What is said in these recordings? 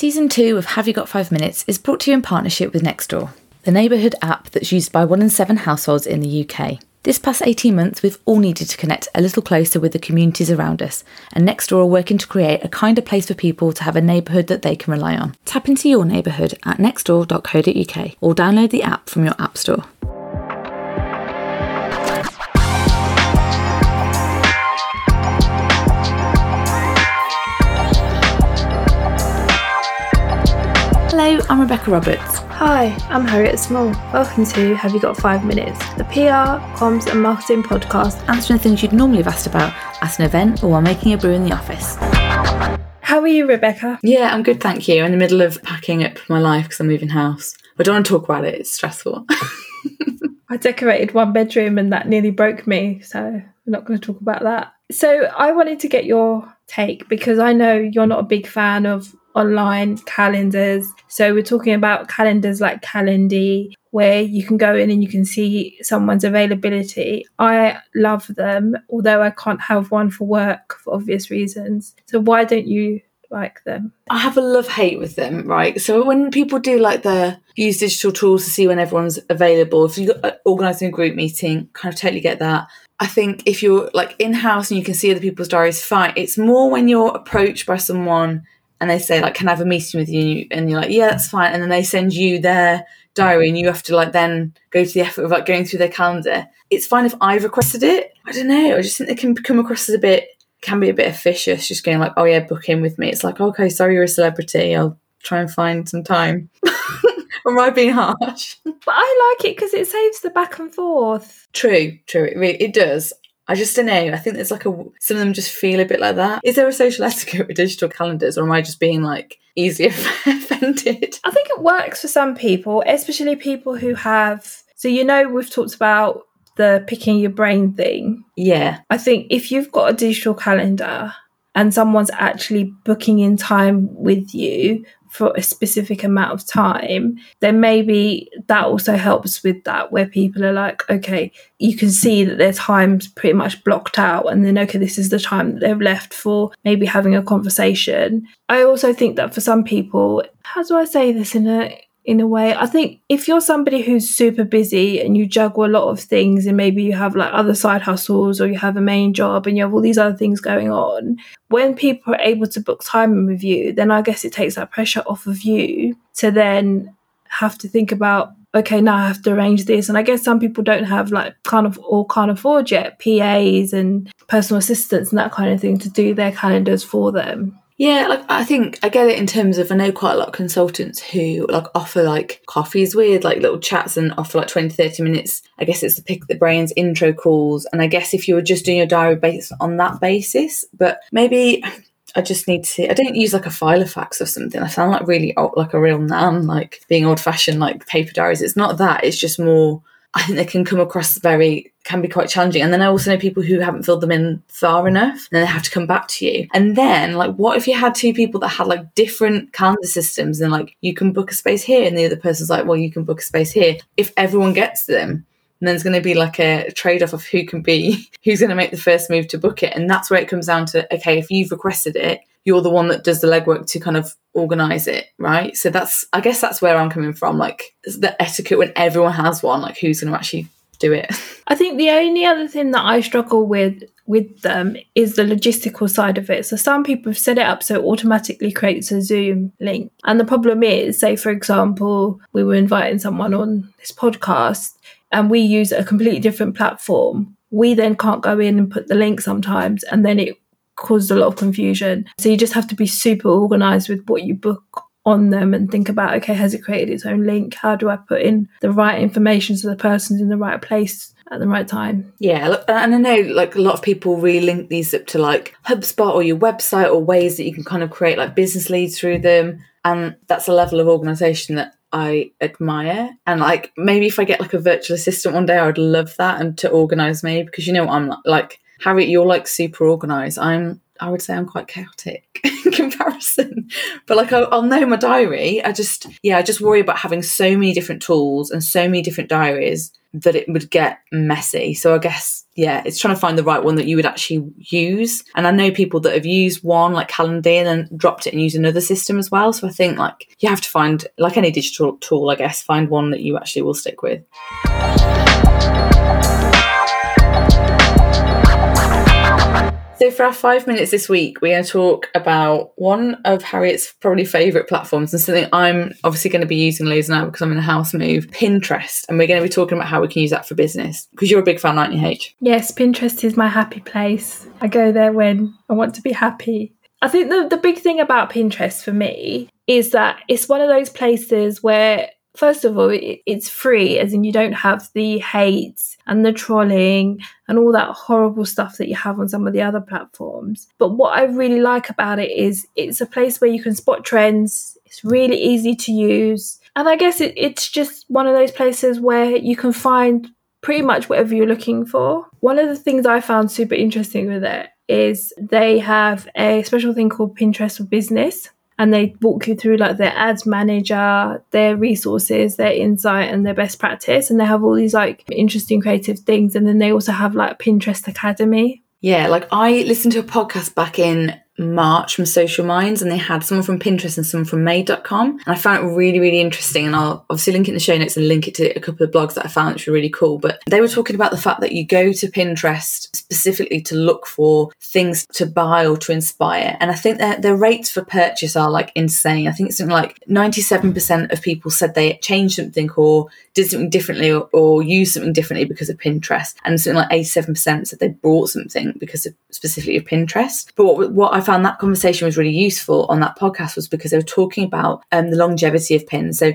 Season 2 of Have You Got 5 Minutes is brought to you in partnership with Nextdoor, the neighbourhood app that's used by one in seven households in the UK. This past 18 months, we've all needed to connect a little closer with the communities around us, and Nextdoor are working to create a kinder place for people to have a neighbourhood that they can rely on. Tap into your neighbourhood at nextdoor.co.uk or download the app from your app store. Hello, I'm Rebecca Roberts. Hi, I'm Harriet Small. Welcome to Have You Got Five Minutes, the PR, comms, and marketing podcast. Answering things you'd normally have asked about at an event or while making a brew in the office. How are you, Rebecca? Yeah, I'm good, thank you. I'm in the middle of packing up my life because I'm moving house. I don't want to talk about it, it's stressful. I decorated one bedroom and that nearly broke me, so we're not going to talk about that. So, I wanted to get your take because I know you're not a big fan of online calendars. So we're talking about calendars like Calendly, where you can go in and you can see someone's availability. I love them, although I can't have one for work for obvious reasons. So why don't you like them? I have a love hate with them, right? So when people do like the use digital tools to see when everyone's available, if you're organising a group meeting, kind of totally get that. I think if you're like in house and you can see other people's diaries, fine. It's more when you're approached by someone and they say like, "Can I have a meeting with you?" And you're like, "Yeah, that's fine." And then they send you their diary, and you have to like then go to the effort of like going through their calendar. It's fine if I've requested it. I don't know. I just think they can come across as a bit can be a bit officious, just going like, "Oh yeah, book in with me." It's like, okay, sorry, you're a celebrity. I'll try and find some time. am I being harsh? But I like it because it saves the back and forth. True, true. It, really, it does. I just don't know. I think there's like a some of them just feel a bit like that. Is there a social etiquette with digital calendars, or am I just being like easily offended? I think it works for some people, especially people who have. So you know, we've talked about the picking your brain thing. Yeah, I think if you've got a digital calendar and someone's actually booking in time with you for a specific amount of time, then maybe that also helps with that, where people are like, okay, you can see that their time's pretty much blocked out, and then, okay, this is the time that they've left for maybe having a conversation. I also think that for some people, how do I say this in a in a way. I think if you're somebody who's super busy and you juggle a lot of things, and maybe you have like other side hustles or you have a main job and you have all these other things going on, when people are able to book time with you, then I guess it takes that pressure off of you to then have to think about okay now i have to arrange this and i guess some people don't have like kind of or can't afford yet pas and personal assistants and that kind of thing to do their calendars for them yeah, like I think I get it in terms of I know quite a lot of consultants who like offer like coffees with like little chats and offer like 20, 30 minutes. I guess it's the pick the brains intro calls. And I guess if you were just doing your diary based on that basis, but maybe I just need to. I don't use like a Filofax or something. I sound like really old, like a real nan, like being old fashioned, like paper diaries. It's not that. It's just more I think they can come across very can be quite challenging. And then I also know people who haven't filled them in far enough, and then they have to come back to you. And then, like, what if you had two people that had like different calendar systems, and like you can book a space here, and the other person's like, well, you can book a space here. If everyone gets them, and then there's going to be like a trade off of who can be, who's going to make the first move to book it. And that's where it comes down to okay, if you've requested it, you're the one that does the legwork to kind of organize it, right? So that's, I guess that's where I'm coming from. Like the etiquette when everyone has one, like who's going to actually do it? I think the only other thing that I struggle with with them is the logistical side of it. So some people have set it up so it automatically creates a Zoom link. And the problem is, say for example, we were inviting someone on this podcast and we use a completely different platform. We then can't go in and put the link sometimes, and then it caused a lot of confusion. So you just have to be super organized with what you book on them and think about okay, has it created its own link? How do I put in the right information so the person's in the right place at the right time? Yeah, and I know like a lot of people really link these up to like HubSpot or your website or ways that you can kind of create like business leads through them. And that's a level of organization that I admire. And like maybe if I get like a virtual assistant one day, I would love that and to organize me because you know what I'm like. Harriet, you're like super organized. I'm I would say I'm quite chaotic in comparison. But like I'll, I'll know my diary. I just yeah, I just worry about having so many different tools and so many different diaries that it would get messy. So I guess yeah, it's trying to find the right one that you would actually use. And I know people that have used one like Calendly and then dropped it and used another system as well. So I think like you have to find like any digital tool, I guess, find one that you actually will stick with. So, for our five minutes this week, we're going to talk about one of Harriet's probably favourite platforms and something I'm obviously going to be using loads now because I'm in a house move Pinterest. And we're going to be talking about how we can use that for business because you're a big fan, aren't you, H? Yes, Pinterest is my happy place. I go there when I want to be happy. I think the, the big thing about Pinterest for me is that it's one of those places where first of all, it, it's free, as in you don't have the hate and the trolling and all that horrible stuff that you have on some of the other platforms. But what I really like about it is it's a place where you can spot trends, it's really easy to use. And I guess it, it's just one of those places where you can find pretty much whatever you're looking for. One of the things I found super interesting with it is they have a special thing called Pinterest for Business and they walk you through like their ads manager, their resources, their insight, and their best practice. And they have all these like interesting creative things. And then they also have like Pinterest Academy. Yeah, like I listened to a podcast back in March from Social Minds, and they had someone from Pinterest and someone from Made.com. And I found it really, really interesting. And I'll obviously link it in the show notes and link it to a couple of blogs that I found which were really cool. But they were talking about the fact that you go to Pinterest specifically to look for things to buy or to inspire. And I think that their rates for purchase are like insane. I think it's something like 97% of people said they changed something or did something differently or, or used something differently because of Pinterest. And something like 87% said they bought something because of specifically of Pinterest. But what, what I found that conversation was really useful on that podcast was because they were talking about um, the longevity of pins. So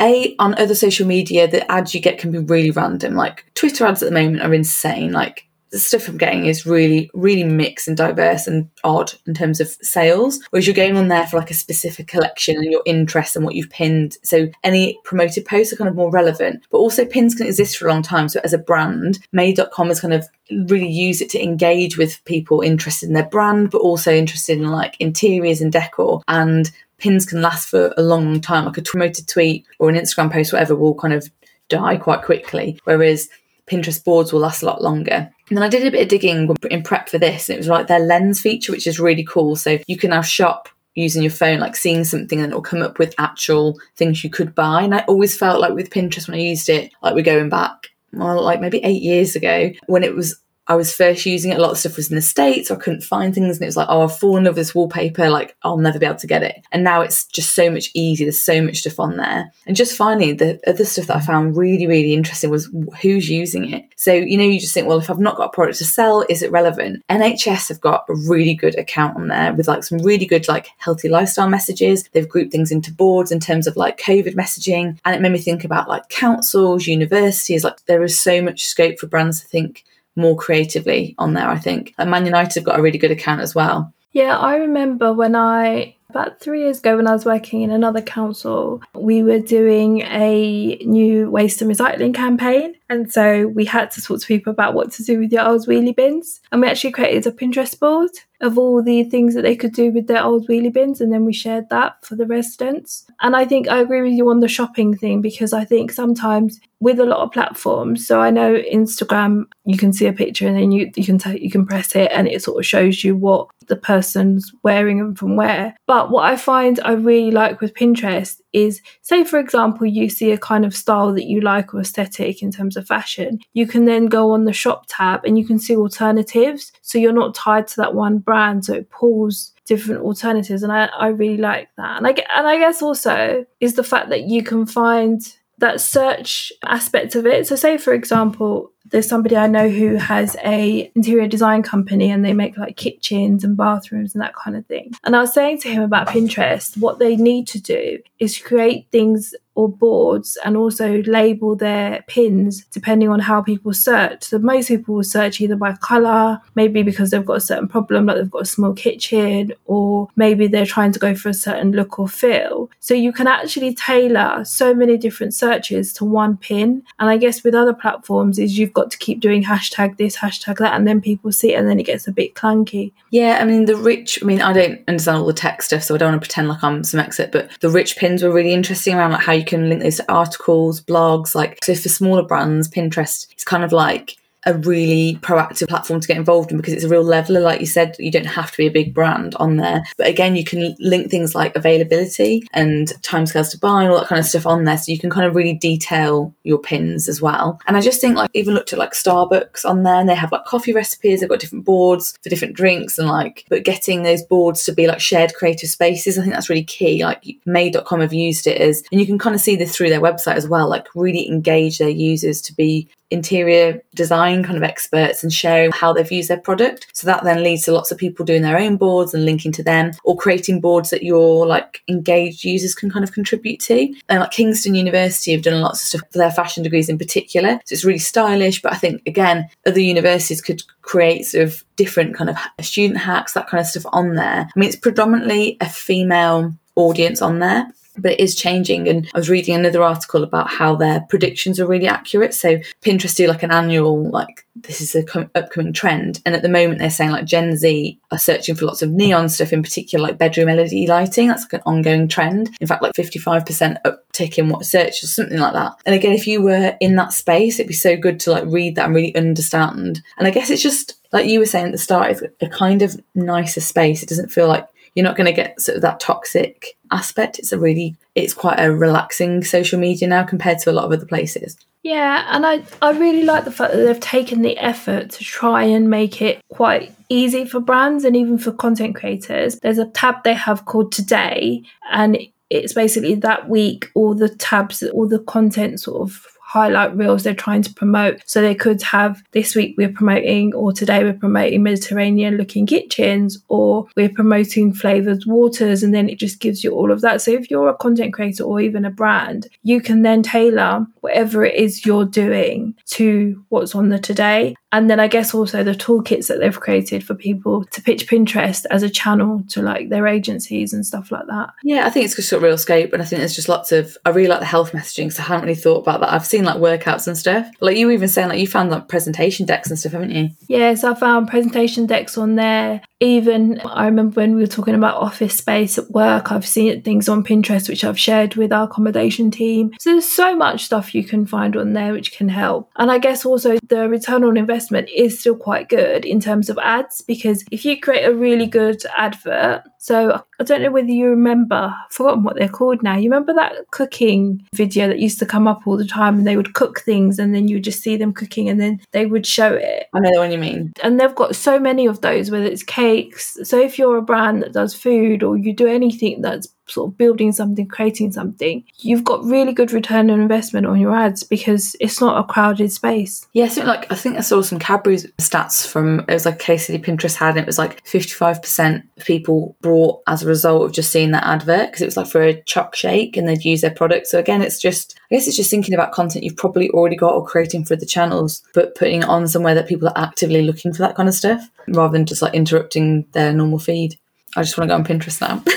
a on other social media the ads you get can be really random like twitter ads at the moment are insane like the stuff I'm getting is really, really mixed and diverse and odd in terms of sales. Whereas you're going on there for like a specific collection and your interest and what you've pinned. So any promoted posts are kind of more relevant. But also pins can exist for a long time. So as a brand, Made.com has kind of really used it to engage with people interested in their brand, but also interested in like interiors and decor. And pins can last for a long time. Like a promoted tweet or an Instagram post, whatever, will kind of die quite quickly. Whereas Pinterest boards will last a lot longer. And then I did a bit of digging in prep for this, and it was like their lens feature, which is really cool. So you can now shop using your phone, like seeing something, and it'll come up with actual things you could buy. And I always felt like with Pinterest when I used it, like we're going back, well, like maybe eight years ago, when it was I was first using it, a lot of stuff was in the States, or I couldn't find things, and it was like, oh, I've fallen in love with this wallpaper, like I'll never be able to get it. And now it's just so much easier, there's so much stuff on there. And just finally, the other stuff that I found really, really interesting was who's using it. So, you know, you just think, well, if I've not got a product to sell, is it relevant? NHS have got a really good account on there with like some really good, like healthy lifestyle messages. They've grouped things into boards in terms of like COVID messaging. And it made me think about like councils, universities, like there is so much scope for brands to think more creatively on there, I think. And Man United have got a really good account as well. Yeah, I remember when I about three years ago when I was working in another council, we were doing a new waste and recycling campaign. And so we had to talk to people about what to do with your old wheelie bins. And we actually created a Pinterest board of all the things that they could do with their old wheelie bins. And then we shared that for the residents. And I think I agree with you on the shopping thing because I think sometimes with a lot of platforms, so I know Instagram, you can see a picture and then you, you can t- you can press it and it sort of shows you what the person's wearing and from where. But what I find I really like with Pinterest is say for example you see a kind of style that you like or aesthetic in terms of fashion you can then go on the shop tab and you can see alternatives. So you're not tied to that one brand so it pulls different alternatives and I, I really like that. And I and I guess also is the fact that you can find that search aspect of it. So say for example there's somebody I know who has a interior design company and they make like kitchens and bathrooms and that kind of thing. And I was saying to him about Pinterest, what they need to do is create things or boards and also label their pins depending on how people search. So most people will search either by colour, maybe because they've got a certain problem, like they've got a small kitchen, or maybe they're trying to go for a certain look or feel. So you can actually tailor so many different searches to one pin. And I guess with other platforms is you've got to keep doing hashtag this, hashtag that, and then people see it and then it gets a bit clunky. Yeah, I mean the rich. I mean I don't understand all the tech stuff, so I don't want to pretend like I'm some expert. But the rich pins were really interesting around like how you can link those to articles, blogs. Like so for smaller brands, Pinterest is kind of like a really proactive platform to get involved in because it's a real leveler. Like you said, you don't have to be a big brand on there. But again, you can link things like availability and timescales to buy and all that kind of stuff on there. So you can kind of really detail your pins as well. And I just think like even looked at like Starbucks on there and they have like coffee recipes, they've got different boards for different drinks and like, but getting those boards to be like shared creative spaces, I think that's really key. Like made.com have used it as, and you can kind of see this through their website as well, like really engage their users to be interior design kind of experts and sharing how they've used their product. So that then leads to lots of people doing their own boards and linking to them or creating boards that your like engaged users can kind of contribute to. And like Kingston University have done lots of stuff for their fashion degrees in particular. So it's really stylish, but I think again, other universities could create sort of different kind of student hacks, that kind of stuff on there. I mean, it's predominantly a female audience on there but it is changing. And I was reading another article about how their predictions are really accurate. So Pinterest do like an annual, like this is a com- upcoming trend, and at the moment they're saying like Gen Z are searching for lots of neon stuff, in particular like bedroom LED lighting. That's like an ongoing trend. In fact, like fifty five percent uptick in what search or something like that. And again, if you were in that space, it'd be so good to like read that and really understand. And I guess it's just like you were saying at the start, it's a kind of nicer space. It doesn't feel like you're not going to get sort of that toxic aspect. It's a really, it's quite a relaxing social media now compared to a lot of other places. Yeah, and I, I really like the fact that they've taken the effort to try and make it quite easy for brands and even for content creators. There's a tab they have called Today, and it's basically that week all the tabs, all the content sort of highlight reels they're trying to promote. So they could have this week we're promoting, or today we're promoting Mediterranean looking kitchens, or we're promoting flavored waters, and then it just gives you all of that. So if you're a content creator or even a brand, you can then tailor whatever it is you're doing to what's on the today. And then I guess also the toolkits that they've created for people to pitch Pinterest as a channel to like their agencies and stuff like that. Yeah, I think it's just got real scope. And I think there's just lots of, I really like the health messaging. So I haven't really thought about that. I've seen like workouts and stuff. Like you were even saying, like you found like presentation decks and stuff, haven't you? Yes, I found presentation decks on there. Even I remember when we were talking about office space at work, I've seen things on Pinterest which I've shared with our accommodation team. So there's so much stuff you can find on there which can help. And I guess also the return on investment is still quite good in terms of ads because if you create a really good advert, so I don't know whether you remember, I've forgotten what they're called now. You remember that cooking video that used to come up all the time and they would cook things and then you would just see them cooking and then they would show it. I know the one you mean. And they've got so many of those, whether it's cakes. So if you're a brand that does food or you do anything that's sort of building something, creating something, you've got really good return on investment on your ads because it's not a crowded space. Yeah, so like I think I saw some Cadbury's stats from it was like a case study Pinterest had, and it was like fifty five percent of people brought as a result of just seeing that advert because it was like for a chuck shake and they'd use their product. So again, it's just I guess it's just thinking about content you've probably already got or creating for the channels, but putting it on somewhere that people are actively looking for that kind of stuff rather than just like interrupting their normal feed. I just want to go on Pinterest now.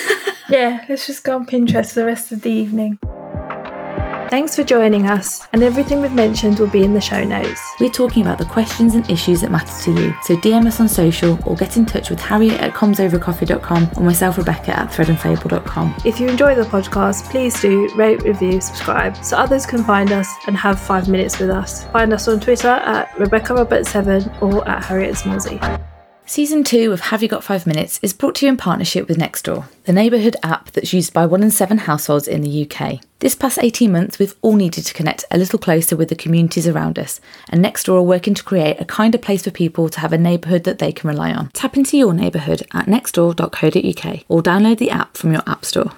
Yeah, let's just go on Pinterest for the rest of the evening. Thanks for joining us, and everything we've mentioned will be in the show notes. We're talking about the questions and issues that matter to you, so DM us on social or get in touch with Harriet at comsovercoffee.com or myself, Rebecca, at threadandfable.com. If you enjoy the podcast, please do rate, review, subscribe so others can find us and have five minutes with us. Find us on Twitter at Rebecca Robert7 or at Harriet Smallsy. Season 2 of Have You Got 5 Minutes is brought to you in partnership with Nextdoor, the neighbourhood app that's used by one in seven households in the UK. This past 18 months, we've all needed to connect a little closer with the communities around us, and Nextdoor are working to create a kinder place for people to have a neighbourhood that they can rely on. Tap into your neighbourhood at nextdoor.co.uk or download the app from your App Store.